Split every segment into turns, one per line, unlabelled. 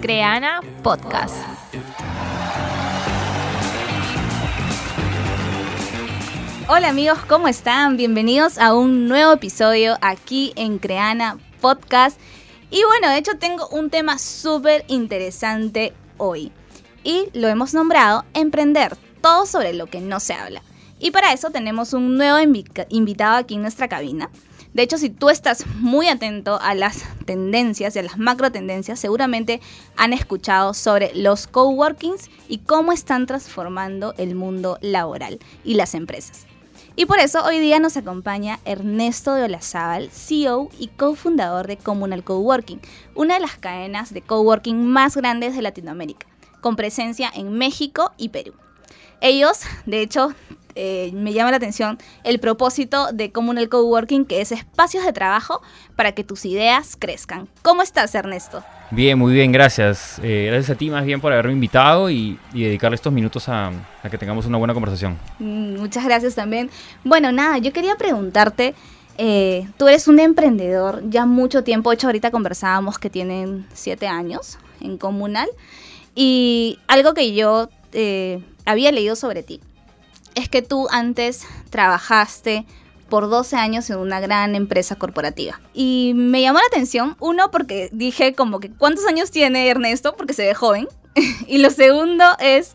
Creana Podcast.
Hola amigos, ¿cómo están? Bienvenidos a un nuevo episodio aquí en Creana Podcast. Y bueno, de hecho tengo un tema súper interesante hoy. Y lo hemos nombrado Emprender, todo sobre lo que no se habla. Y para eso tenemos un nuevo invitado aquí en nuestra cabina. De hecho, si tú estás muy atento a las tendencias y a las macro tendencias, seguramente han escuchado sobre los coworkings y cómo están transformando el mundo laboral y las empresas. Y por eso hoy día nos acompaña Ernesto de Olazábal, CEO y cofundador de Comunal Coworking, una de las cadenas de coworking más grandes de Latinoamérica, con presencia en México y Perú. Ellos, de hecho, eh, me llama la atención el propósito de Comunal Coworking, que es espacios de trabajo para que tus ideas crezcan. ¿Cómo estás, Ernesto?
Bien, muy bien, gracias. Eh, gracias a ti más bien por haberme invitado y, dedicarle estos minutos a, que tengamos una buena conversación.
Mm, muchas gracias también. Bueno, nada, yo quería preguntarte, eh, tú eres un emprendedor ya mucho tiempo, de hecho ahorita conversábamos que tienen siete años en Comunal y algo que yo había leído sobre ti es que tú antes trabajaste por 12 años en una gran empresa corporativa. Y me llamó la atención, uno, porque dije como que ¿cuántos años tiene Ernesto? Porque se ve joven. y lo segundo es,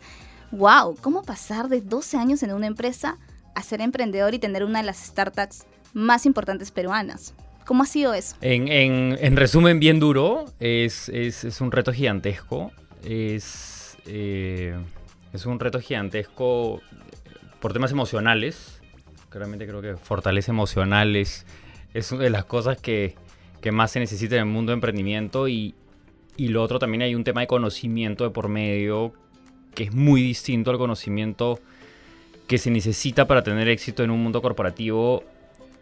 wow, ¿cómo pasar de 12 años en una empresa a ser emprendedor y tener una de las startups más importantes peruanas? ¿Cómo ha sido eso?
En, resumen, bien duro, es, un reto gigantesco. Es, eh, es un reto gigantesco por temas emocionales. Claramente creo que fortaleza emocional es, una de las cosas que, más se necesita en el mundo de emprendimiento y, lo otro también hay un tema de conocimiento de por medio que es muy distinto al conocimiento que se necesita para tener éxito en un mundo corporativo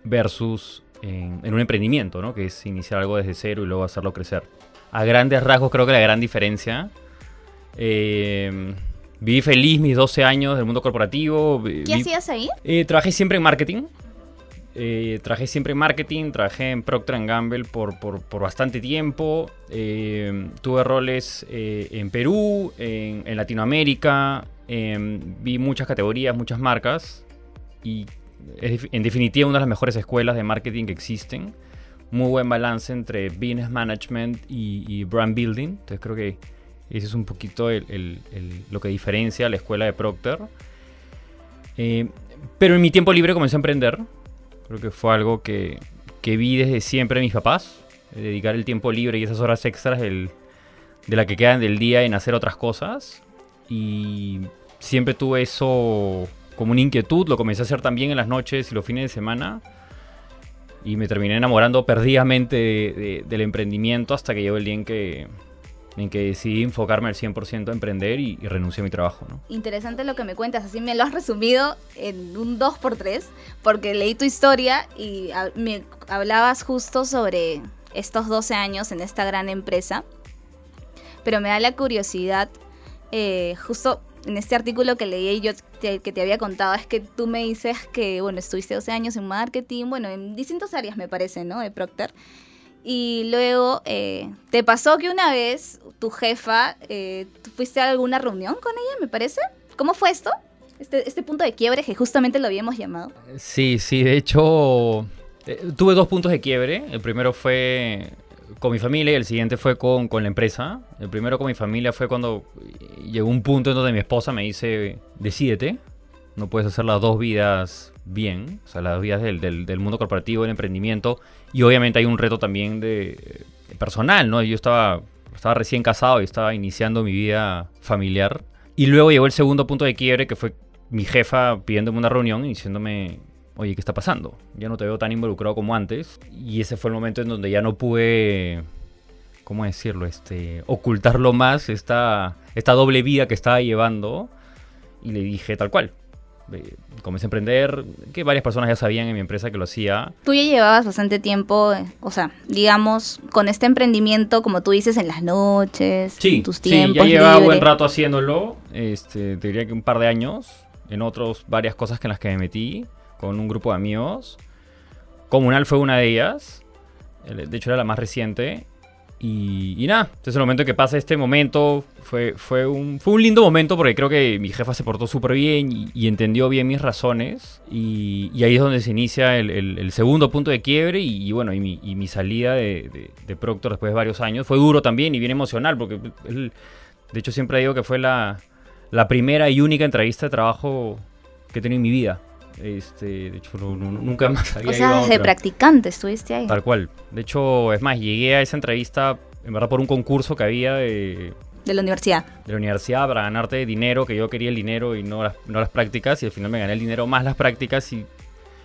versus en, un emprendimiento, ¿no? que es iniciar algo desde cero y luego hacerlo crecer. A grandes rasgos creo que la gran diferencia eh, Viví feliz mis 12 años del mundo corporativo.
¿Qué hacías ahí?
Eh, trabajé siempre en marketing. Eh, trabajé siempre en marketing, trabajé en Procter Gamble por, por, bastante tiempo. Eh, tuve roles en Perú, en, Latinoamérica. vi muchas categorías, muchas marcas. Y es en definitiva una de las mejores escuelas de marketing que existen. Muy buen balance entre business management y, y brand building. Entonces creo que ese es un poquito lo que diferencia a la escuela de Procter. Eh, pero en mi tiempo libre comencé a emprender. Creo que fue algo que, vi desde siempre mis papás. Dedicar el tiempo libre y esas horas extras de la que quedan del día en hacer otras cosas. Y siempre tuve eso como una inquietud. Lo comencé a hacer también en las noches y los fines de semana. Y me terminé enamorando perdidamente del emprendimiento hasta que llegó el día en que en que decidí enfocarme al 100% a emprender y, renuncié a mi trabajo. ¿no?
Interesante lo que me cuentas, así me lo has resumido en un 2x3, porque leí tu historia y me hablabas justo sobre estos 12 años en esta gran empresa, pero me da la curiosidad, eh, justo en este artículo que leí y yo que te había contado, es que tú me dices que, bueno, estuviste 12 años en marketing, bueno, en distintas áreas me parece, ¿no? De Procter. Y luego, eh, ¿te pasó que una vez tu jefa, eh, fuiste a alguna reunión con ella, me parece? ¿Cómo fue esto? Este, este punto de quiebre que justamente lo habíamos llamado.
Sí, sí, de hecho, eh, tuve dos puntos de quiebre. El primero fue con mi familia y el siguiente fue con, con, la empresa. El primero con mi familia fue cuando llegó un punto en donde mi esposa me dice, decídete, no puedes hacer las dos vidas bien, o sea, las vidas del, del, mundo corporativo, del emprendimiento, y obviamente hay un reto también de, personal, ¿no? Yo estaba, estaba recién casado y estaba iniciando mi vida familiar, y luego llegó el segundo punto de quiebre, que fue mi jefa pidiéndome una reunión y diciéndome, oye, ¿qué está pasando? Ya no te veo tan involucrado como antes, y ese fue el momento en donde ya no pude... ¿Cómo decirlo? Este, ocultarlo más, esta, esta doble vida que estaba llevando. Y le dije tal cual, comencé a emprender, que varias personas ya sabían en mi empresa que lo hacía.
Tú ya llevabas bastante tiempo, o sea, digamos, con este emprendimiento, como tú dices, en las noches, en tus tiempos.
Sí, ya llevaba buen rato haciéndolo, este, te diría que un par de años, en otros varias cosas que en las que me metí, con un grupo de amigos. Comunal fue una de ellas, de hecho era la más reciente, Y, y nada, entonces el momento que pasa este momento fue, fue, un, fue un lindo momento porque creo que mi jefa se portó súper bien y, y entendió bien mis razones. Y, y ahí es donde se inicia el, el- el segundo punto de quiebre y, bueno, y mi, mi salida de, de- de Proctor después de varios años. Fue duro también y bien emocional porque él, de hecho siempre digo que fue la, la primera y única entrevista de trabajo que he tenido en mi vida. Este, de hecho, no- no- nunca más había
O
ido a
sea, desde
otra.
practicante estuviste ahí.
Tal cual. De hecho, es más, llegué a esa entrevista, en verdad, por un concurso que había de,
De la universidad.
de la universidad para ganarte dinero, que yo quería el dinero y no las, no las prácticas, y al final me gané el dinero más las prácticas y,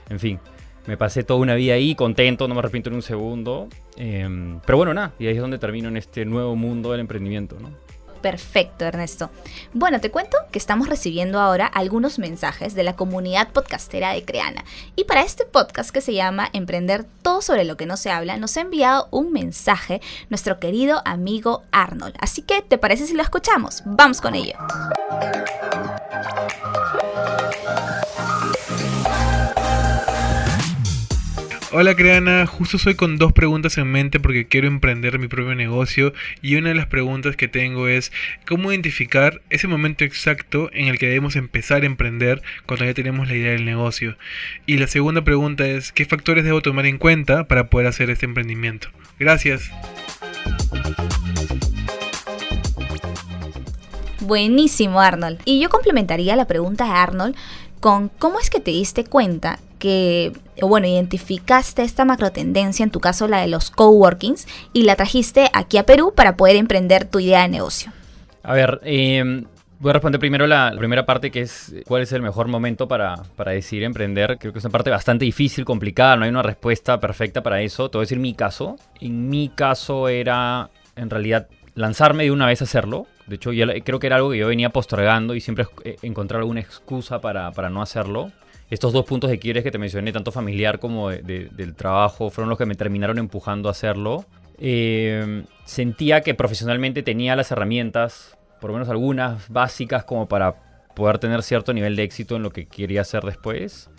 en fin, me pasé toda una vida ahí, contento, no me arrepiento en un segundo. Em, pero bueno, nada, y ahí es donde termino en este nuevo mundo del emprendimiento, ¿no?
Perfecto, Ernesto. Bueno, te cuento que estamos recibiendo ahora algunos mensajes de la comunidad podcastera de Creana. Y para este podcast que se llama Emprender todo sobre lo que no se habla, nos ha enviado un mensaje nuestro querido amigo Arnold. Así que, ¿te parece si lo escuchamos? Vamos con ello.
Hola Creana, justo soy con dos preguntas en mente porque quiero emprender mi propio negocio y una de las preguntas que tengo es cómo identificar ese momento exacto en el que debemos empezar a emprender cuando ya tenemos la idea del negocio. Y la segunda pregunta es qué factores debo tomar en cuenta para poder hacer este emprendimiento. Gracias.
Buenísimo, Arnold. Y yo complementaría la pregunta de Arnold con cómo es que te diste cuenta que, bueno, identificaste esta macro tendencia, en tu caso la de los coworkings, y la trajiste aquí a Perú para poder emprender tu idea de negocio.
A ver, em, voy a responder primero la, la primera parte, que es eh, cuál es el mejor momento para, para decidir emprender. Creo que es una parte bastante difícil, complicada, no hay una respuesta perfecta para eso. Te voy a decir mi caso. En mi caso era, en realidad, lanzarme de una vez a hacerlo. De hecho, ya creo que era algo que yo venía postergando y siempre eh, encontrar alguna excusa para, para no hacerlo. Estos dos puntos de quieres que te mencioné, tanto familiar como de- de- del trabajo, fueron los que me terminaron empujando a hacerlo. Eh, sentía que profesionalmente tenía las herramientas, por lo menos algunas básicas, como para poder tener cierto nivel de éxito en lo que quería hacer después.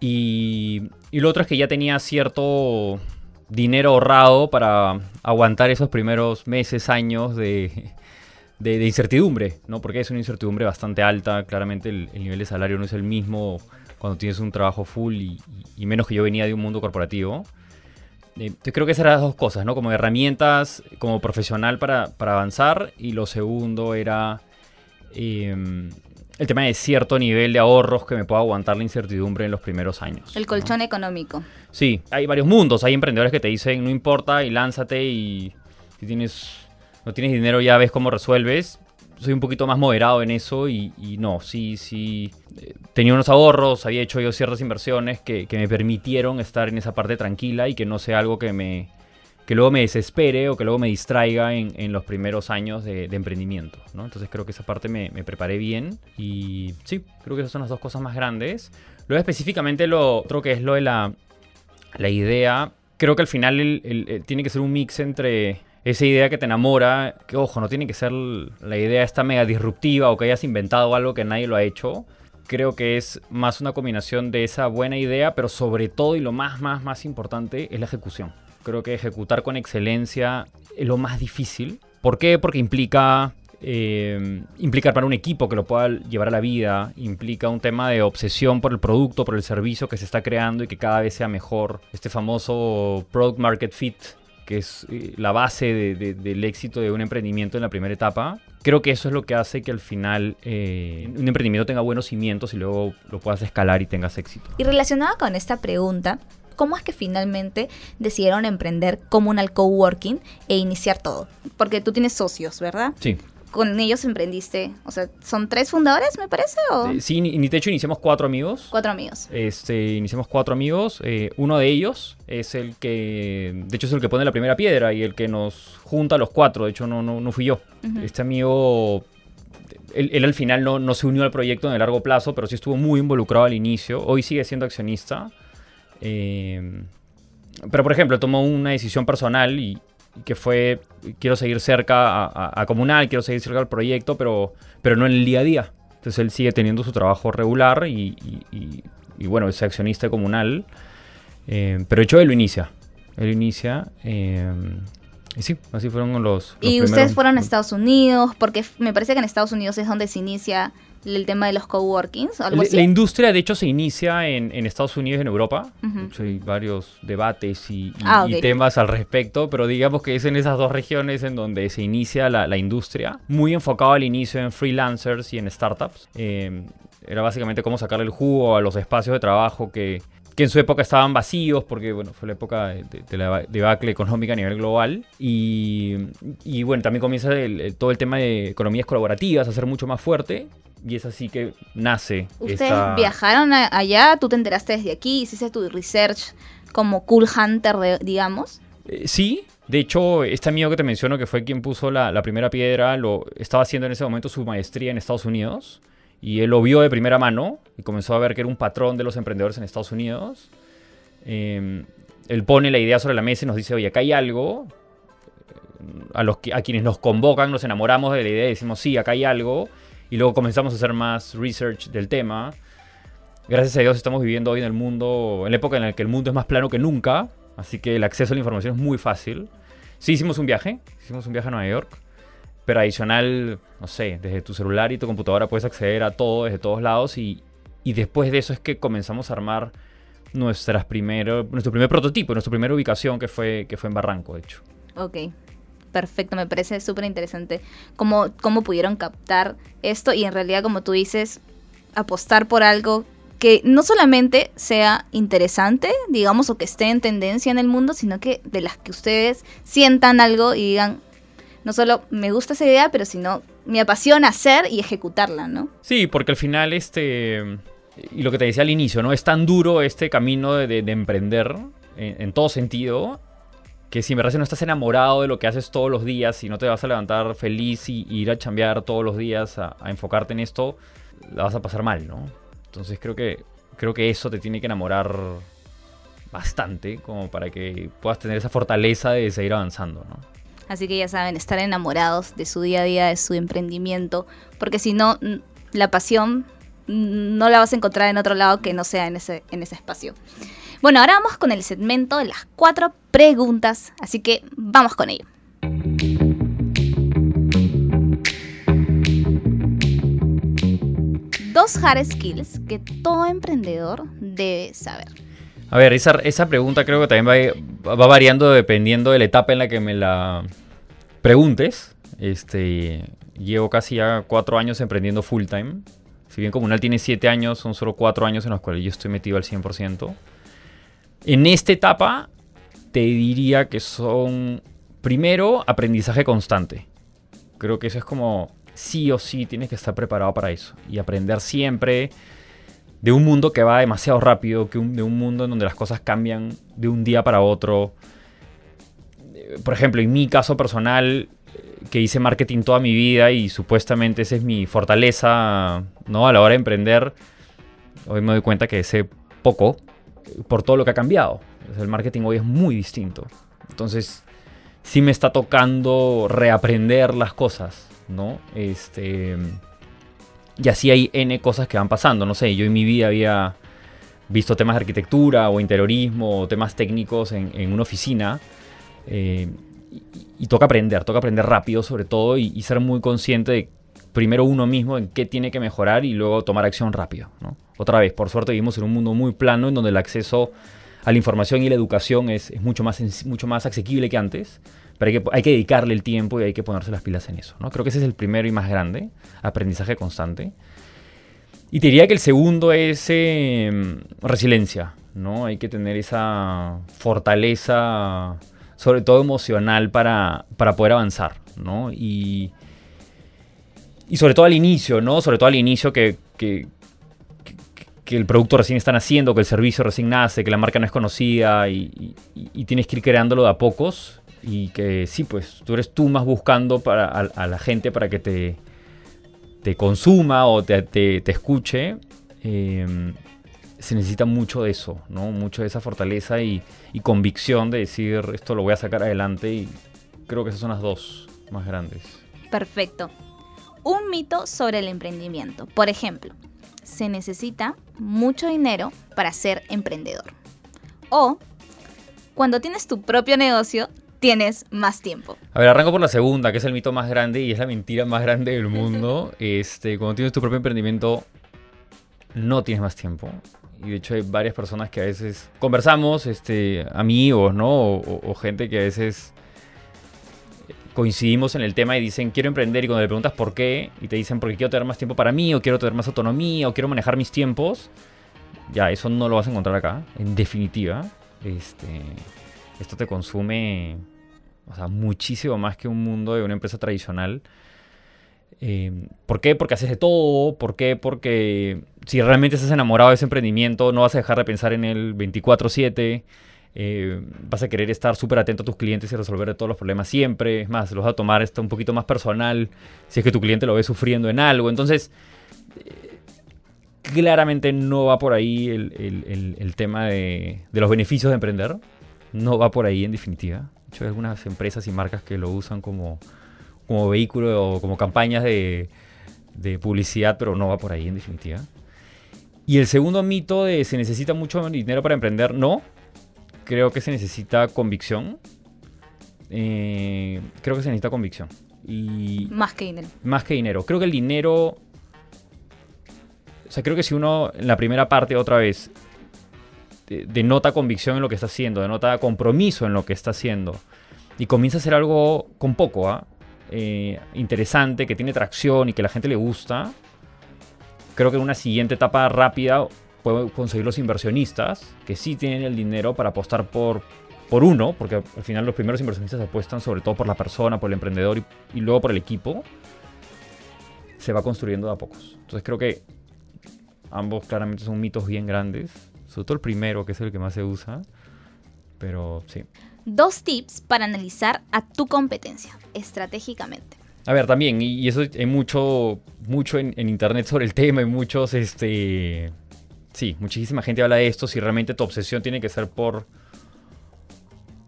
Y, y lo otro es que ya tenía cierto dinero ahorrado para aguantar esos primeros meses, años de, de- de incertidumbre, ¿no? Porque es una incertidumbre bastante alta. Claramente el, el nivel de salario no es el mismo cuando tienes un trabajo full y, menos que yo venía de un mundo corporativo. Eh, Entonces creo que esas eran las dos cosas, ¿no? Como herramientas como profesional para, para avanzar y lo segundo era eh, el tema de cierto nivel de ahorros que me pueda aguantar la incertidumbre en los primeros años.
El
¿no?
colchón económico.
Sí, hay varios mundos. Hay emprendedores que te dicen, no importa, y lánzate y si tienes, no tienes dinero ya ves cómo resuelves. Soy un poquito más moderado en eso y, no, sí, sí. eh, Tenía unos ahorros, había hecho yo ciertas inversiones que, que me permitieron estar en esa parte tranquila y que no sea algo que me que luego me desespere o que luego me distraiga en, en los primeros años de, emprendimiento, ¿no? Entonces creo que esa parte me, me preparé bien y sí, creo que esas son las dos cosas más grandes. Luego específicamente lo otro que es lo de la, la idea, creo que al final el- tiene que ser un mix entre esa idea que te enamora, que ojo, no tiene que ser la idea esta mega disruptiva o que hayas inventado algo que nadie lo ha hecho. Creo que es más una combinación de esa buena idea, pero sobre todo y lo más, más, más importante es la ejecución. Creo que ejecutar con excelencia es lo más difícil. ¿Por qué? Porque implica eh, para un equipo que lo pueda llevar a la vida, implica un tema de obsesión por el producto, por el servicio que se está creando y que cada vez sea mejor. Este famoso product market fit, que es eh, la base de- de- del éxito de un emprendimiento en la primera etapa. Creo que eso es lo que hace que al final eh, un emprendimiento tenga buenos cimientos y luego lo puedas escalar y tengas éxito.
Y relacionado con esta pregunta, ¿cómo es que finalmente decidieron emprender Comunal Coworking e iniciar todo? Porque tú tienes socios, ¿verdad?
Sí.
Con ellos emprendiste, o sea, ¿son tres fundadores, me parece? ¿O
Eh, sí, ni- ni de hecho iniciamos cuatro amigos.
cuatro amigos?
Este, iniciamos cuatro amigos. eh, uno de ellos es el que, de hecho, es el que pone la primera piedra y el que nos junta a los cuatro. De hecho, no, no, no fui yo. Este amigo, él, él al final no, no se unió al proyecto en el largo plazo, pero sí estuvo muy involucrado al inicio. Hoy sigue siendo accionista. Eh, pero, por ejemplo, tomó una decisión personal y que fue, quiero seguir cerca a, a- a Comunal, quiero seguir cerca al proyecto, pero, pero no en el día a día. Entonces él sigue teniendo su trabajo regular y, y- y- y, bueno, es accionista de Comunal. Eh, pero de hecho él lo inicia. Él inicia. eh, Y sí, así fueron los... los
y ustedes fueron a Estados Unidos, porque me parece que en Estados Unidos es donde se inicia el tema de los coworkings, algo
La,
así.
la industria, de hecho, se inicia en, en Estados Unidos y en Europa. De hecho, hay varios debates y, y-
Ah,
y
ok.
temas al respecto, pero digamos que es en esas dos regiones en donde se inicia la, la industria. Muy enfocado al inicio en freelancers y en startups. Eh, era básicamente cómo sacarle el jugo a los espacios de trabajo que, que en su época estaban vacíos, porque bueno, fue la época de, de- de la debacle económica a nivel global. Y, y, bueno, también comienza el- el- todo el tema de economías colaborativas a ser mucho más fuerte. Y es así que nace
Ustedes
esta-
viajaron a- allá, tú te enteraste desde aquí, hiciste tu research como cool hunter, de- digamos.
Eh, sí, de hecho, este amigo que te menciono, que fue quien puso la, la primera piedra, lo estaba haciendo en ese momento su maestría en Estados Unidos. Y él lo vio de primera mano y comenzó a ver que era un patrón de los emprendedores en Estados Unidos. Eh, él pone la idea sobre la mesa y nos dice, oye, acá hay algo. A, los que, a quienes nos convocan nos enamoramos de la idea y decimos, sí, acá hay algo. Y luego comenzamos a hacer más research del tema. Gracias a Dios estamos viviendo hoy en el mundo, en la época en la que el mundo es más plano que nunca. Así que el acceso a la información es muy fácil. Sí hicimos un viaje, hicimos un viaje a Nueva York. Pero adicional, no sé, desde tu celular y tu computadora puedes acceder a todo desde todos lados. Y, y después de eso es que comenzamos a armar nuestras primero, nuestro primer prototipo, nuestra primera ubicación que fue, que fue en Barranco, de hecho.
Ok, perfecto, me parece súper interesante cómo, cómo pudieron captar esto y en realidad, como tú dices, apostar por algo que no solamente sea interesante, digamos, o que esté en tendencia en el mundo, sino que de las que ustedes sientan algo y digan, no solo me gusta esa idea, pero sino me apasiona hacer y ejecutarla, ¿no?
Sí, porque al final, este. Y lo que te decía al inicio, ¿no? Es tan duro este camino de, de- de emprender en, en todo sentido. Que si en verdad si no estás enamorado de lo que haces todos los días y no te vas a levantar feliz y, ir a chambear todos los días a, a enfocarte en esto, la vas a pasar mal, ¿no? Entonces creo que, creo que eso te tiene que enamorar bastante como para que puedas tener esa fortaleza de seguir avanzando, ¿no?
Así que ya saben, estar enamorados de su día a día, de su emprendimiento, porque si no, la pasión no la vas a encontrar en otro lado que no sea en ese, en ese espacio. Bueno, ahora vamos con el segmento de las cuatro preguntas, así que vamos con ello. Dos hard skills que todo emprendedor debe saber.
A ver, esa, pregunta creo que también va, va variando dependiendo de la etapa en la que me la preguntes. Este, llevo casi ya cuatro años emprendiendo full time. Si bien Comunal tiene siete años, son solo cuatro años en los cuales yo estoy metido al 100%. En esta etapa te diría que son, primero, aprendizaje constante. Creo que eso es como, sí o sí tienes que estar preparado para eso. Y aprender siempre de un mundo que va demasiado rápido, que de un mundo en donde las cosas cambian de un día para otro. Eh, Por ejemplo, en mi caso personal, eh, que hice marketing toda mi vida y supuestamente esa es mi fortaleza, ¿no? A la hora de emprender, hoy me doy cuenta que sé poco por todo lo que ha cambiado. El marketing hoy es muy distinto. Entonces, sí me está tocando reaprender las cosas, ¿no? Este... Y así hay N cosas que van pasando. No sé, yo en mi vida había visto temas de arquitectura o interiorismo o temas técnicos en, una oficina. eh, y, y toca aprender, toca aprender rápido sobre todo y, y ser muy consciente de primero uno mismo en qué tiene que mejorar y luego tomar acción rápido. ¿no? Otra vez, por suerte vivimos en un mundo muy plano en donde el acceso a la información y la educación es, mucho, más, mucho más que antes. Pero hay que, hay que dedicarle el tiempo y hay que ponerse las pilas en eso. ¿no? Creo que ese es el primero y más grande, aprendizaje constante. Y te diría que el segundo es eh, resiliencia, ¿no? Hay que tener esa fortaleza, sobre todo emocional, para, para poder avanzar, ¿no? Y, y sobre todo al inicio, ¿no? Sobre todo al inicio que, que, el producto recién está naciendo, que el servicio recién nace, que la marca no es conocida y, tienes que ir creándolo de a pocos y que sí, pues tú eres tú más buscando para, a, la gente para que te, te consuma o te, te- escuche, eh, se necesita mucho de eso, ¿no? Mucho de esa fortaleza y, y convicción de decir esto lo voy a sacar adelante y creo que esas son las dos más grandes.
Perfecto. Un mito sobre el emprendimiento. Por ejemplo, se necesita mucho dinero para ser emprendedor. O cuando tienes tu propio negocio, tienes más tiempo.
A ver, arranco por la segunda, que es el mito más grande y es la mentira más grande del mundo. Este, cuando tienes tu propio emprendimiento, no tienes más tiempo. Y de hecho hay varias personas que a veces conversamos, este, amigos, ¿no? O, o gente que a veces coincidimos en el tema y dicen quiero emprender y cuando le preguntas por qué y te dicen porque quiero tener más tiempo para mí o quiero tener más autonomía o quiero manejar mis tiempos, ya eso no lo vas a encontrar acá, en definitiva. Este, esto te consume o sea, muchísimo más que un mundo de una empresa tradicional. Eh, ¿Por qué? Porque haces de todo. ¿Por qué? Porque si realmente estás enamorado de ese emprendimiento, no vas a dejar de pensar en el 24/7. Eh, vas a querer estar súper atento a tus clientes y resolver todos los problemas siempre. Es más, los vas a tomar esto un poquito más personal si es que tu cliente lo ve sufriendo en algo. Entonces, eh, claramente no va por ahí el, tema de, de, los beneficios de emprender. No va por ahí en definitiva. De hecho, hay algunas empresas y marcas que lo usan como, como vehículo o como campañas de, de publicidad, pero no va por ahí en definitiva. Y el segundo mito de se necesita mucho dinero para emprender, no creo que se necesita convicción. Eh, creo que se necesita convicción. Y
más que dinero.
Más que dinero. Creo que el dinero... O sea, creo que si uno en la primera parte otra vez denota convicción en lo que está haciendo, denota compromiso en lo que está haciendo y comienza a hacer algo con poco, ¿ah? eh, interesante, que tiene tracción y que la gente le gusta, creo que en una siguiente etapa rápida puedo conseguir los inversionistas que sí tienen el dinero para apostar por, por uno, porque al final los primeros inversionistas apuestan sobre todo por la persona, por el emprendedor y, luego por el equipo, se va construyendo de a pocos. Entonces creo que ambos claramente son mitos bien grandes, sobre todo el primero, que es el que más se usa, pero sí.
Dos tips para analizar a tu competencia estratégicamente.
A ver, también, y, eso hay mucho, mucho en, en, internet sobre el tema, hay muchos este, Sí, muchísima gente habla de esto. Si realmente tu obsesión tiene que ser por,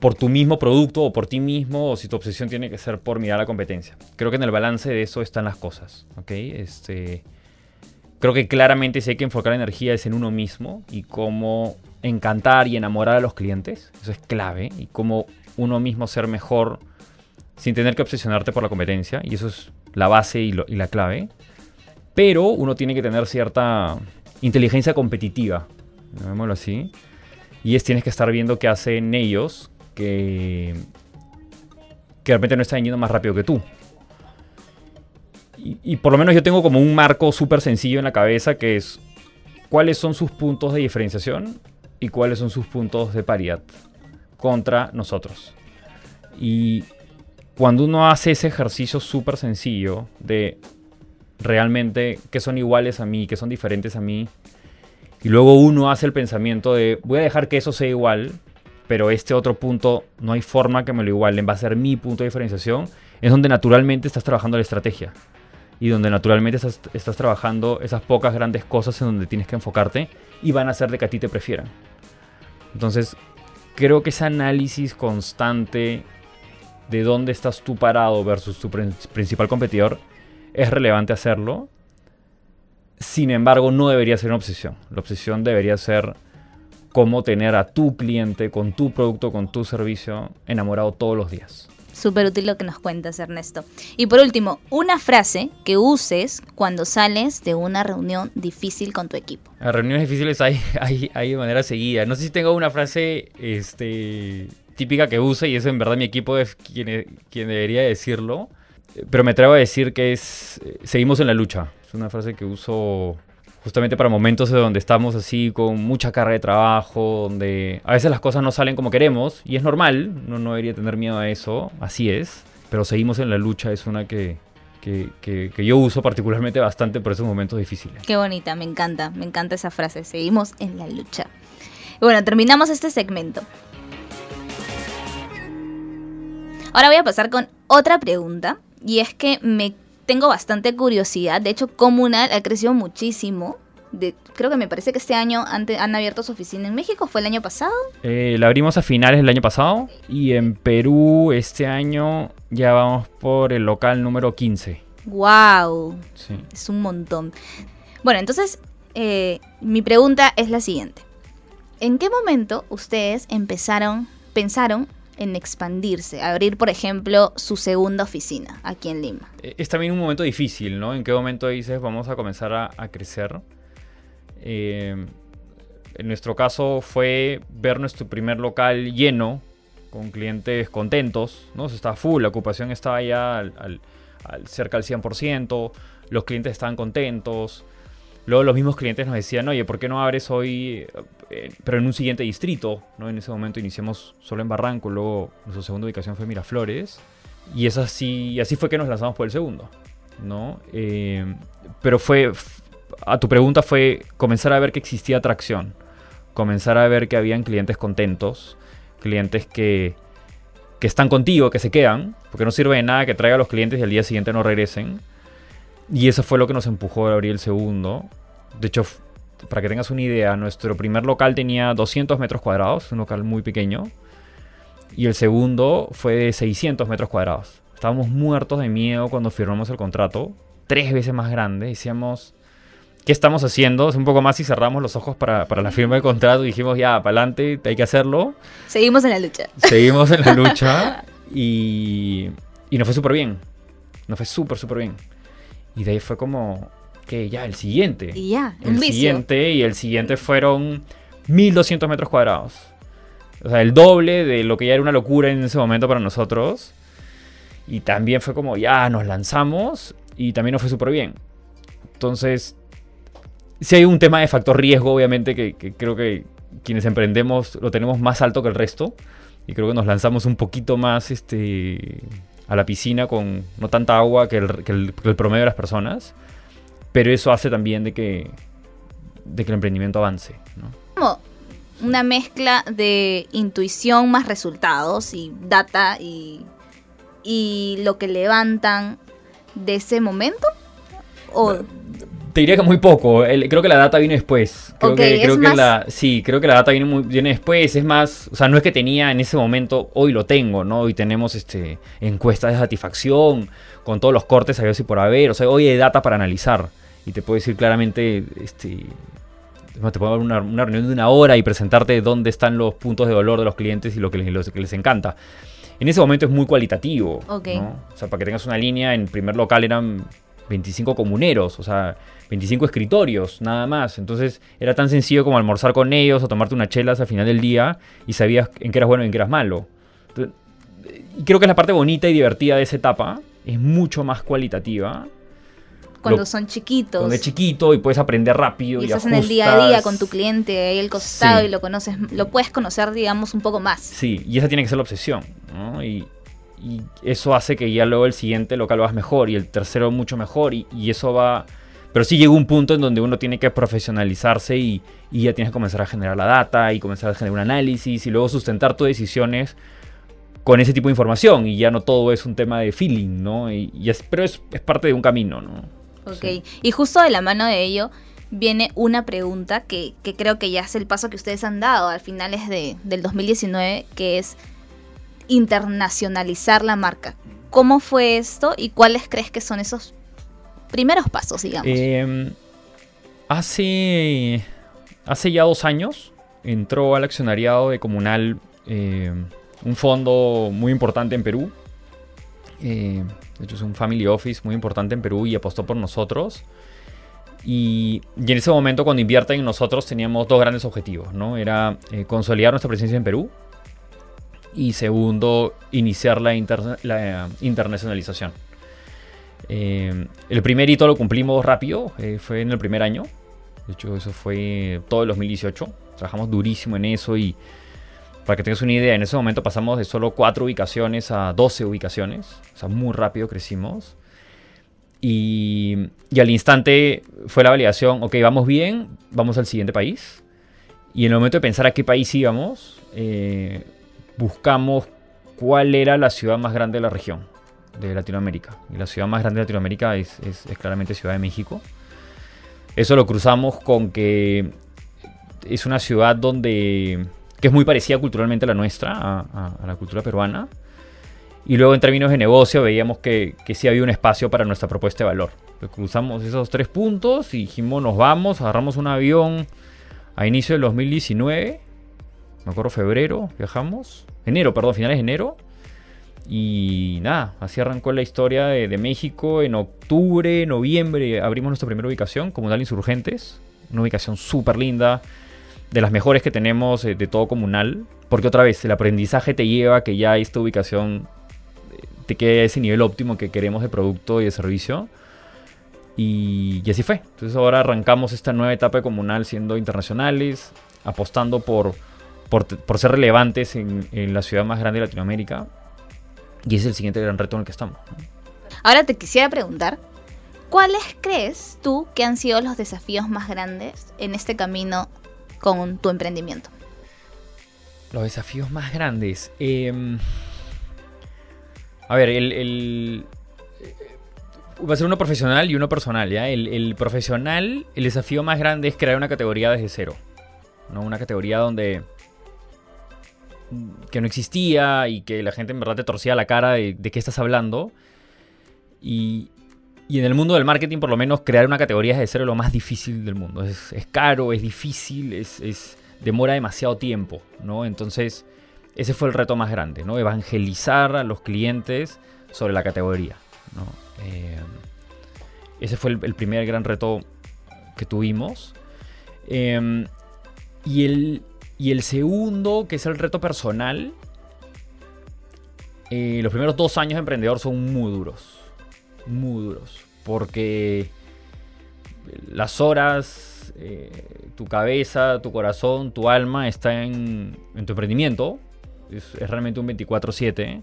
por tu mismo producto o por ti mismo, o si tu obsesión tiene que ser por mirar la competencia. Creo que en el balance de eso están las cosas. Este, creo que claramente si hay que enfocar energía es en uno mismo y cómo encantar y enamorar a los clientes. Eso es clave. Y cómo uno mismo ser mejor sin tener que obsesionarte por la competencia. Y eso es la base y la clave. Pero uno tiene que tener cierta inteligencia competitiva, llamémoslo así. Y es tienes que estar viendo qué hacen ellos que, que de repente no están yendo más rápido que tú. Y, por lo menos yo tengo como un marco súper sencillo en la cabeza que es cuáles son sus puntos de diferenciación y cuáles son sus puntos de paridad contra nosotros. Y cuando uno hace ese ejercicio súper sencillo de realmente que son iguales a mí, que son diferentes a mí. Y luego uno hace el pensamiento de voy a dejar que eso sea igual, pero este otro punto no hay forma que me lo igualen, va a ser mi punto de diferenciación. Es donde naturalmente estás trabajando la estrategia. Y donde naturalmente estás, trabajando esas pocas grandes cosas en donde tienes que enfocarte y van a hacer de que a ti te prefieran. Entonces, creo que ese análisis constante de dónde estás tú parado versus tu principal competidor es relevante hacerlo. Sin embargo, no debería ser una obsesión. La obsesión debería ser cómo tener a tu cliente con tu producto, con tu servicio enamorado todos los días.
Súper útil lo que nos cuentas, Ernesto. Y por último, una frase que uses cuando sales de una reunión difícil con tu equipo.
A reuniones difíciles hay, hay, hay de manera seguida. No sé si tengo una frase este, típica que use y eso en verdad mi equipo es quien, quien debería decirlo. Pero me atrevo a decir que es, seguimos en la lucha. Es una frase que uso justamente para momentos de donde estamos así con mucha carga de trabajo, donde a veces las cosas no salen como queremos y es normal, no, no debería tener miedo a eso, así es, pero seguimos en la lucha es una que, que, que, yo uso particularmente bastante por esos momentos difíciles.
Qué bonita, me encanta, me encanta esa frase, seguimos en la lucha. bueno, terminamos este segmento. Ahora voy a pasar con otra pregunta y es que me tengo bastante curiosidad. De hecho, Comunal ha crecido muchísimo. De, creo que me parece que este año han, han abierto su oficina en México. ¿Fue el año pasado?
Eh, la abrimos a finales del año pasado. Y en Perú este año ya vamos por el local número 15.
¡Wow! Sí. Es un montón. Bueno, entonces eh, mi pregunta es la siguiente. ¿En qué momento ustedes empezaron, pensaron en expandirse, abrir, por ejemplo, su segunda oficina aquí en Lima?
Eh, Es también un momento difícil, ¿no? ¿En qué momento dices vamos a comenzar a, crecer? Eh, en nuestro caso fue ver nuestro primer local lleno, con clientes contentos, ¿no? Se estaba full, la ocupación estaba ya al, al- al- cerca del 100%, los clientes estaban contentos. Luego los mismos clientes nos decían, oye, ¿por qué no abres hoy, eh, pero en un siguiente distrito? ¿no? En ese momento iniciamos solo en Barranco, luego nuestra segunda ubicación fue Miraflores. Y es así, así fue que nos lanzamos por el segundo, ¿no? Eh, pero fue, a tu pregunta fue comenzar a ver que existía atracción, comenzar a ver que habían clientes contentos, clientes que, que están contigo, que se quedan, porque no sirve de nada que traiga a los clientes y al día siguiente no regresen. Y eso fue lo que nos empujó a abrir el segundo. De hecho, para que tengas una idea, nuestro primer local tenía 200 metros cuadrados, un local muy pequeño. Y el segundo fue de 600 metros cuadrados. Estábamos muertos de miedo cuando firmamos el contrato. Tres veces más grande. Decíamos, ¿qué estamos haciendo? Es un poco más y cerramos los ojos para, para la firma del contrato. Dijimos, ya, para adelante, hay que hacerlo.
Seguimos en la lucha.
Seguimos en la lucha. Y, y nos fue súper bien. Nos fue súper, súper bien. Y de ahí fue como, que ya, el siguiente.
Y ya,
el
vicio.
siguiente y el siguiente fueron 1200 metros cuadrados. O sea, el doble de lo que ya era una locura en ese momento para nosotros. Y también fue como, ya, nos lanzamos y también nos fue súper bien. Entonces, sí hay un tema de factor riesgo, obviamente, que, que creo que quienes emprendemos lo tenemos más alto que el resto. Y creo que nos lanzamos un poquito más este, a la piscina con no tanta agua que el, que el- que el promedio de las personas. Pero eso hace también de que, de que el emprendimiento avance. ¿no?
Como una mezcla de intuición más resultados y data y, y lo que levantan de ese momento. O,
Te diría que muy poco. el- creo que la data vino después. Creo que,
es
creo que la, sí, creo que la data viene, muy, viene después. Es más, o sea, no es que tenía en ese momento, hoy lo tengo, ¿no? Hoy tenemos este, encuestas de satisfacción con todos los cortes a ver si por haber. O sea, hoy hay data para analizar. Y te puedo decir claramente, este, te puedo dar una, una reunión de una hora y presentarte dónde están los puntos de dolor de los clientes y lo que les, lo que les encanta. En ese momento es muy cualitativo.
Ok.
¿no? O sea, para que tengas una línea, en primer local eran 25 comuneros, o sea, 25 escritorios, nada más. Entonces era tan sencillo como almorzar con ellos o tomarte unas chelas al final del día y sabías en qué eras bueno y en qué eras malo. Entonces, y creo que es la parte bonita y divertida de esa etapa. Es mucho más cualitativa.
cuando
Lo-
son chiquitos.
Cuando es chiquito y puedes aprender rápido.
y
Y,
estás en el día a día con tu cliente ahí al costado
Sí.
y lo conoces, lo puedes conocer, digamos, un poco más.
Sí, y esa tiene que ser la obsesión, ¿no? Y, y eso hace que ya luego el siguiente local lo vas mejor y el tercero mucho mejor y, y eso va... Pero sí llega un punto en donde uno tiene que profesionalizarse y, y ya tienes que comenzar a generar la data y comenzar a generar un análisis y luego sustentar tus decisiones con ese tipo de información y ya no todo es un tema de feeling, ¿no? Y, y es, pero es, es parte de un camino, ¿no?
Ok,
Sí.
y justo de la mano de ello viene una pregunta que, que creo que ya es el paso que ustedes han dado al finales de, del 2019, que es internacionalizar la marca. ¿Cómo fue esto y cuáles crees que son esos primeros pasos, digamos?
Eh, hace, hace ya dos años entró al accionariado de Comunal eh, un fondo muy importante en Perú. Eh, de hecho, es un family office muy importante en Perú y apostó por nosotros. Y, y en ese momento, cuando invierten en nosotros, teníamos dos grandes objetivos. ¿no? Era eh, consolidar nuestra presencia en Perú. Y segundo, iniciar la, interna- la, internacionalización. Eh, el primer hito lo cumplimos rápido, eh, fue en el primer año. De hecho, eso fue todo el 2018. Trabajamos durísimo en eso y para que tengas una idea, en ese momento pasamos de solo 4 ubicaciones a 12 ubicaciones. O sea, muy rápido crecimos. Y, y al instante fue la validación, ok, vamos bien, vamos al siguiente país. Y en el momento de pensar a qué país íbamos, eh, buscamos cuál era la ciudad más grande de la región de Latinoamérica. Y la ciudad más grande de Latinoamérica es, claramente Ciudad de México. Eso lo cruzamos con que es una ciudad donde que es muy parecida culturalmente a la nuestra, a, la cultura peruana. Y luego en términos de negocio veíamos que, que sí había un espacio para nuestra propuesta de valor. Lo cruzamos esos tres puntos y dijimos nos vamos, agarramos un avión a inicio del 2019 me acuerdo febrero, viajamos. Enero, perdón, finales de enero. Y nada, así arrancó la historia de, México. En octubre, noviembre abrimos nuestra primera ubicación, Comunal Insurgentes. Una ubicación súper linda, de las mejores que tenemos eh, de todo Comunal. Porque otra vez, el aprendizaje te lleva a que ya esta ubicación eh, te quede a ese nivel óptimo que queremos de producto y de servicio. Y, y así fue. Entonces ahora arrancamos esta nueva etapa de Comunal siendo internacionales, apostando por, por, por ser relevantes en, en la ciudad más grande de Latinoamérica. Y es el siguiente gran reto en el que estamos.
Ahora te quisiera preguntar, ¿cuáles crees tú que han sido los desafíos más grandes en este camino con tu emprendimiento?
Los desafíos más grandes. eh, a ver, el, el- eh, Va a ser uno profesional y uno personal, ¿ya? El, el profesional, el desafío más grande es crear una categoría desde cero. ¿no? Una categoría donde... que no existía y que la gente en verdad te torcía la cara de, de qué estás hablando. Y, y en el mundo del marketing, por lo menos, crear una categoría desde cero es lo más difícil del mundo. Es, es caro, es difícil, es, es- demora demasiado tiempo, ¿no? Entonces, ese fue el reto más grande, ¿no? Evangelizar a los clientes sobre la categoría, ¿no? Eh, ese fue el, el primer gran reto que tuvimos. Eh, y, el, y el segundo, que es el reto personal, eh, los primeros dos años de emprendedor son muy duros. Muy duros. Porque las horas, eh, tu cabeza, tu corazón, tu alma está en, tu emprendimiento. Es, es realmente un 24/7.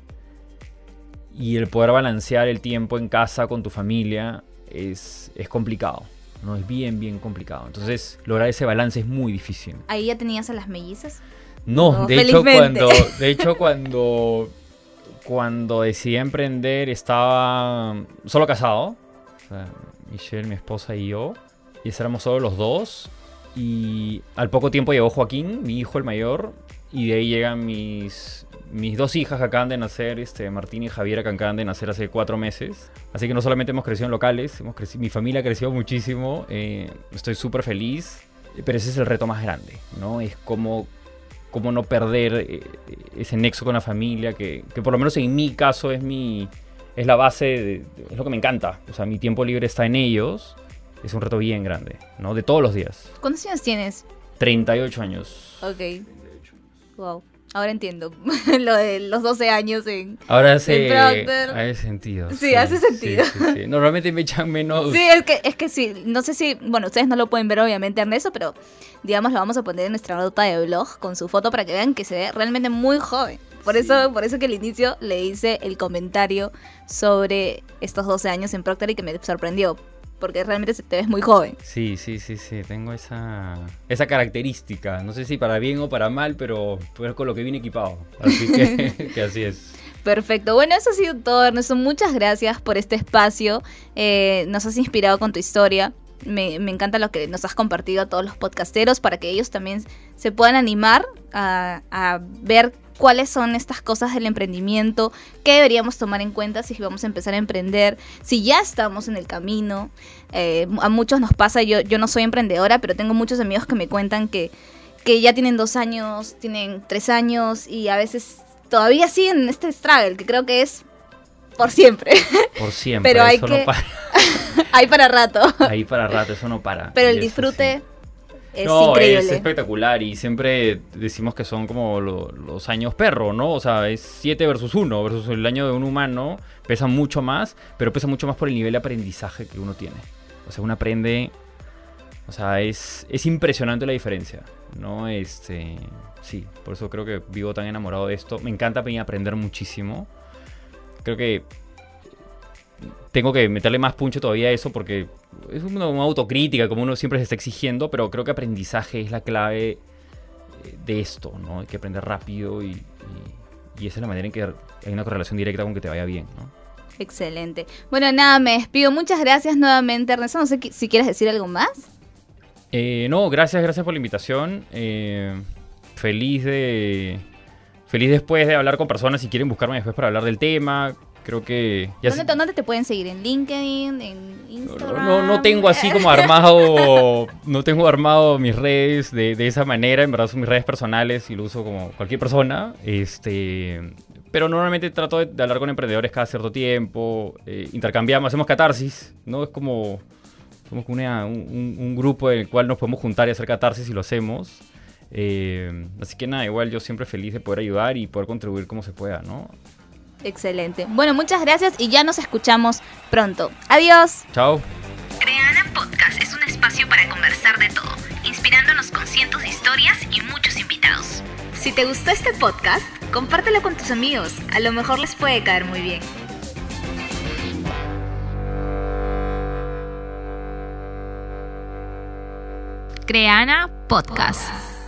Y el poder balancear el tiempo en casa con tu familia es, es complicado. No es bien, bien complicado. Entonces, lograr ese balance es muy difícil.
Ahí ya tenías a las mellizas.
No,
No,
de hecho cuando, de hecho cuando, cuando decidí emprender estaba solo casado, o sea, Michelle, mi esposa y yo, y éramos solo los dos. Y al poco tiempo llegó Joaquín, mi hijo el mayor, y de ahí llegan mis, mis dos hijas acaban de nacer, este, Martín y Javiera, que acaban de nacer hace cuatro meses. Así que no solamente hemos crecido en locales, hemos crecido, mi familia ha crecido muchísimo, eh, estoy súper feliz, pero ese es el reto más grande, ¿no? Es como cómo no perder eh, ese nexo con la familia, que, que por lo menos en mi caso es mi es la base, de- es lo que me encanta. O sea, mi tiempo libre está en ellos. Es un reto bien grande, ¿no? De todos los días.
¿Cuántos años tienes?
38 años.
Ok. Wow. Ahora entiendo lo de los 12 años en...
Ahora
Procter.
hace sentido.
Sí, hace sentido.
sí, sí. Normalmente me echan menos.
Sí, es que, es que sí, no sé si, bueno, ustedes no lo pueden ver obviamente Ernesto, pero digamos lo vamos a poner en nuestra nota de blog con su foto para que vean que se ve realmente muy joven. Por eso, por eso que al inicio le hice el comentario sobre estos 12 años en Procter y que me sorprendió, porque realmente te ves muy joven.
Sí, sí, sí, sí, tengo esa, esa característica. No sé si para bien o para mal, pero pero con lo que vine equipado. Así que, que así es.
Perfecto. Bueno, eso ha sido todo, Ernesto. Muchas gracias por este espacio. Eh, nos has inspirado con tu historia. Me, me encanta lo que nos has compartido a todos los podcasteros para que ellos también se puedan animar a, a ver cuáles son estas cosas del emprendimiento, qué deberíamos tomar en cuenta si vamos a empezar a emprender, si ya estamos en el camino. Eh, a muchos nos pasa, yo, yo no soy emprendedora, pero tengo muchos amigos que me cuentan que, que ya tienen dos años, tienen tres años y a veces todavía siguen en este struggle, que creo que es por siempre.
Por siempre.
Pero hay
eso
que-
no para.
Hay para rato.
Ahí para rato, eso no para.
Pero el disfrute
sí.
Es
no,
increíble.
es espectacular y siempre decimos que son como lo- los años perro, ¿no? O sea, es 7 versus 1 versus el año de un humano, pesa mucho más, pero pesa mucho más por el nivel de aprendizaje que uno tiene. O sea, uno aprende, o sea, es, es impresionante la diferencia, ¿no? Este, sí, por eso creo que vivo tan enamorado de esto. Me encanta venir a aprender muchísimo. Creo que tengo que meterle más puncho todavía a eso porque es una, una autocrítica, como uno siempre se está exigiendo, pero creo que aprendizaje es la clave eh, de esto, ¿no? Hay que aprender rápido y, y- y esa es la manera en que hay una correlación directa con que te vaya bien, ¿no?
Excelente. Bueno, nada, me despido. Muchas gracias nuevamente, Ernesto. No sé si quieres decir algo más.
Eh, no, gracias, gracias por la invitación. Eh, feliz de... Feliz después de hablar con personas si quieren buscarme después para hablar del tema. Creo que... ya
¿Dónde,
se-
te- dónde te pueden seguir? ¿En LinkedIn? ¿En
Instagram.
No, no tengo así como armado, no tengo armado mis redes de, de esa manera, en verdad son mis redes personales y lo uso como cualquier persona, este, pero normalmente trato de, de hablar con emprendedores cada cierto tiempo, eh, intercambiamos, hacemos catarsis, ¿no? Es como, somos una- un, un- un grupo en el cual nos podemos juntar y hacer catarsis y lo hacemos. Eh, así que nada, igual yo siempre feliz de poder ayudar y poder contribuir como se pueda, ¿no?
Excelente. Bueno, muchas gracias y ya nos escuchamos pronto. Adiós.
Chao.
Creana Podcast es un espacio para conversar de todo, inspirándonos con cientos de historias y muchos invitados. Si te gustó este podcast, compártelo con tus amigos, a lo mejor les puede caer muy bien. Creana Podcast.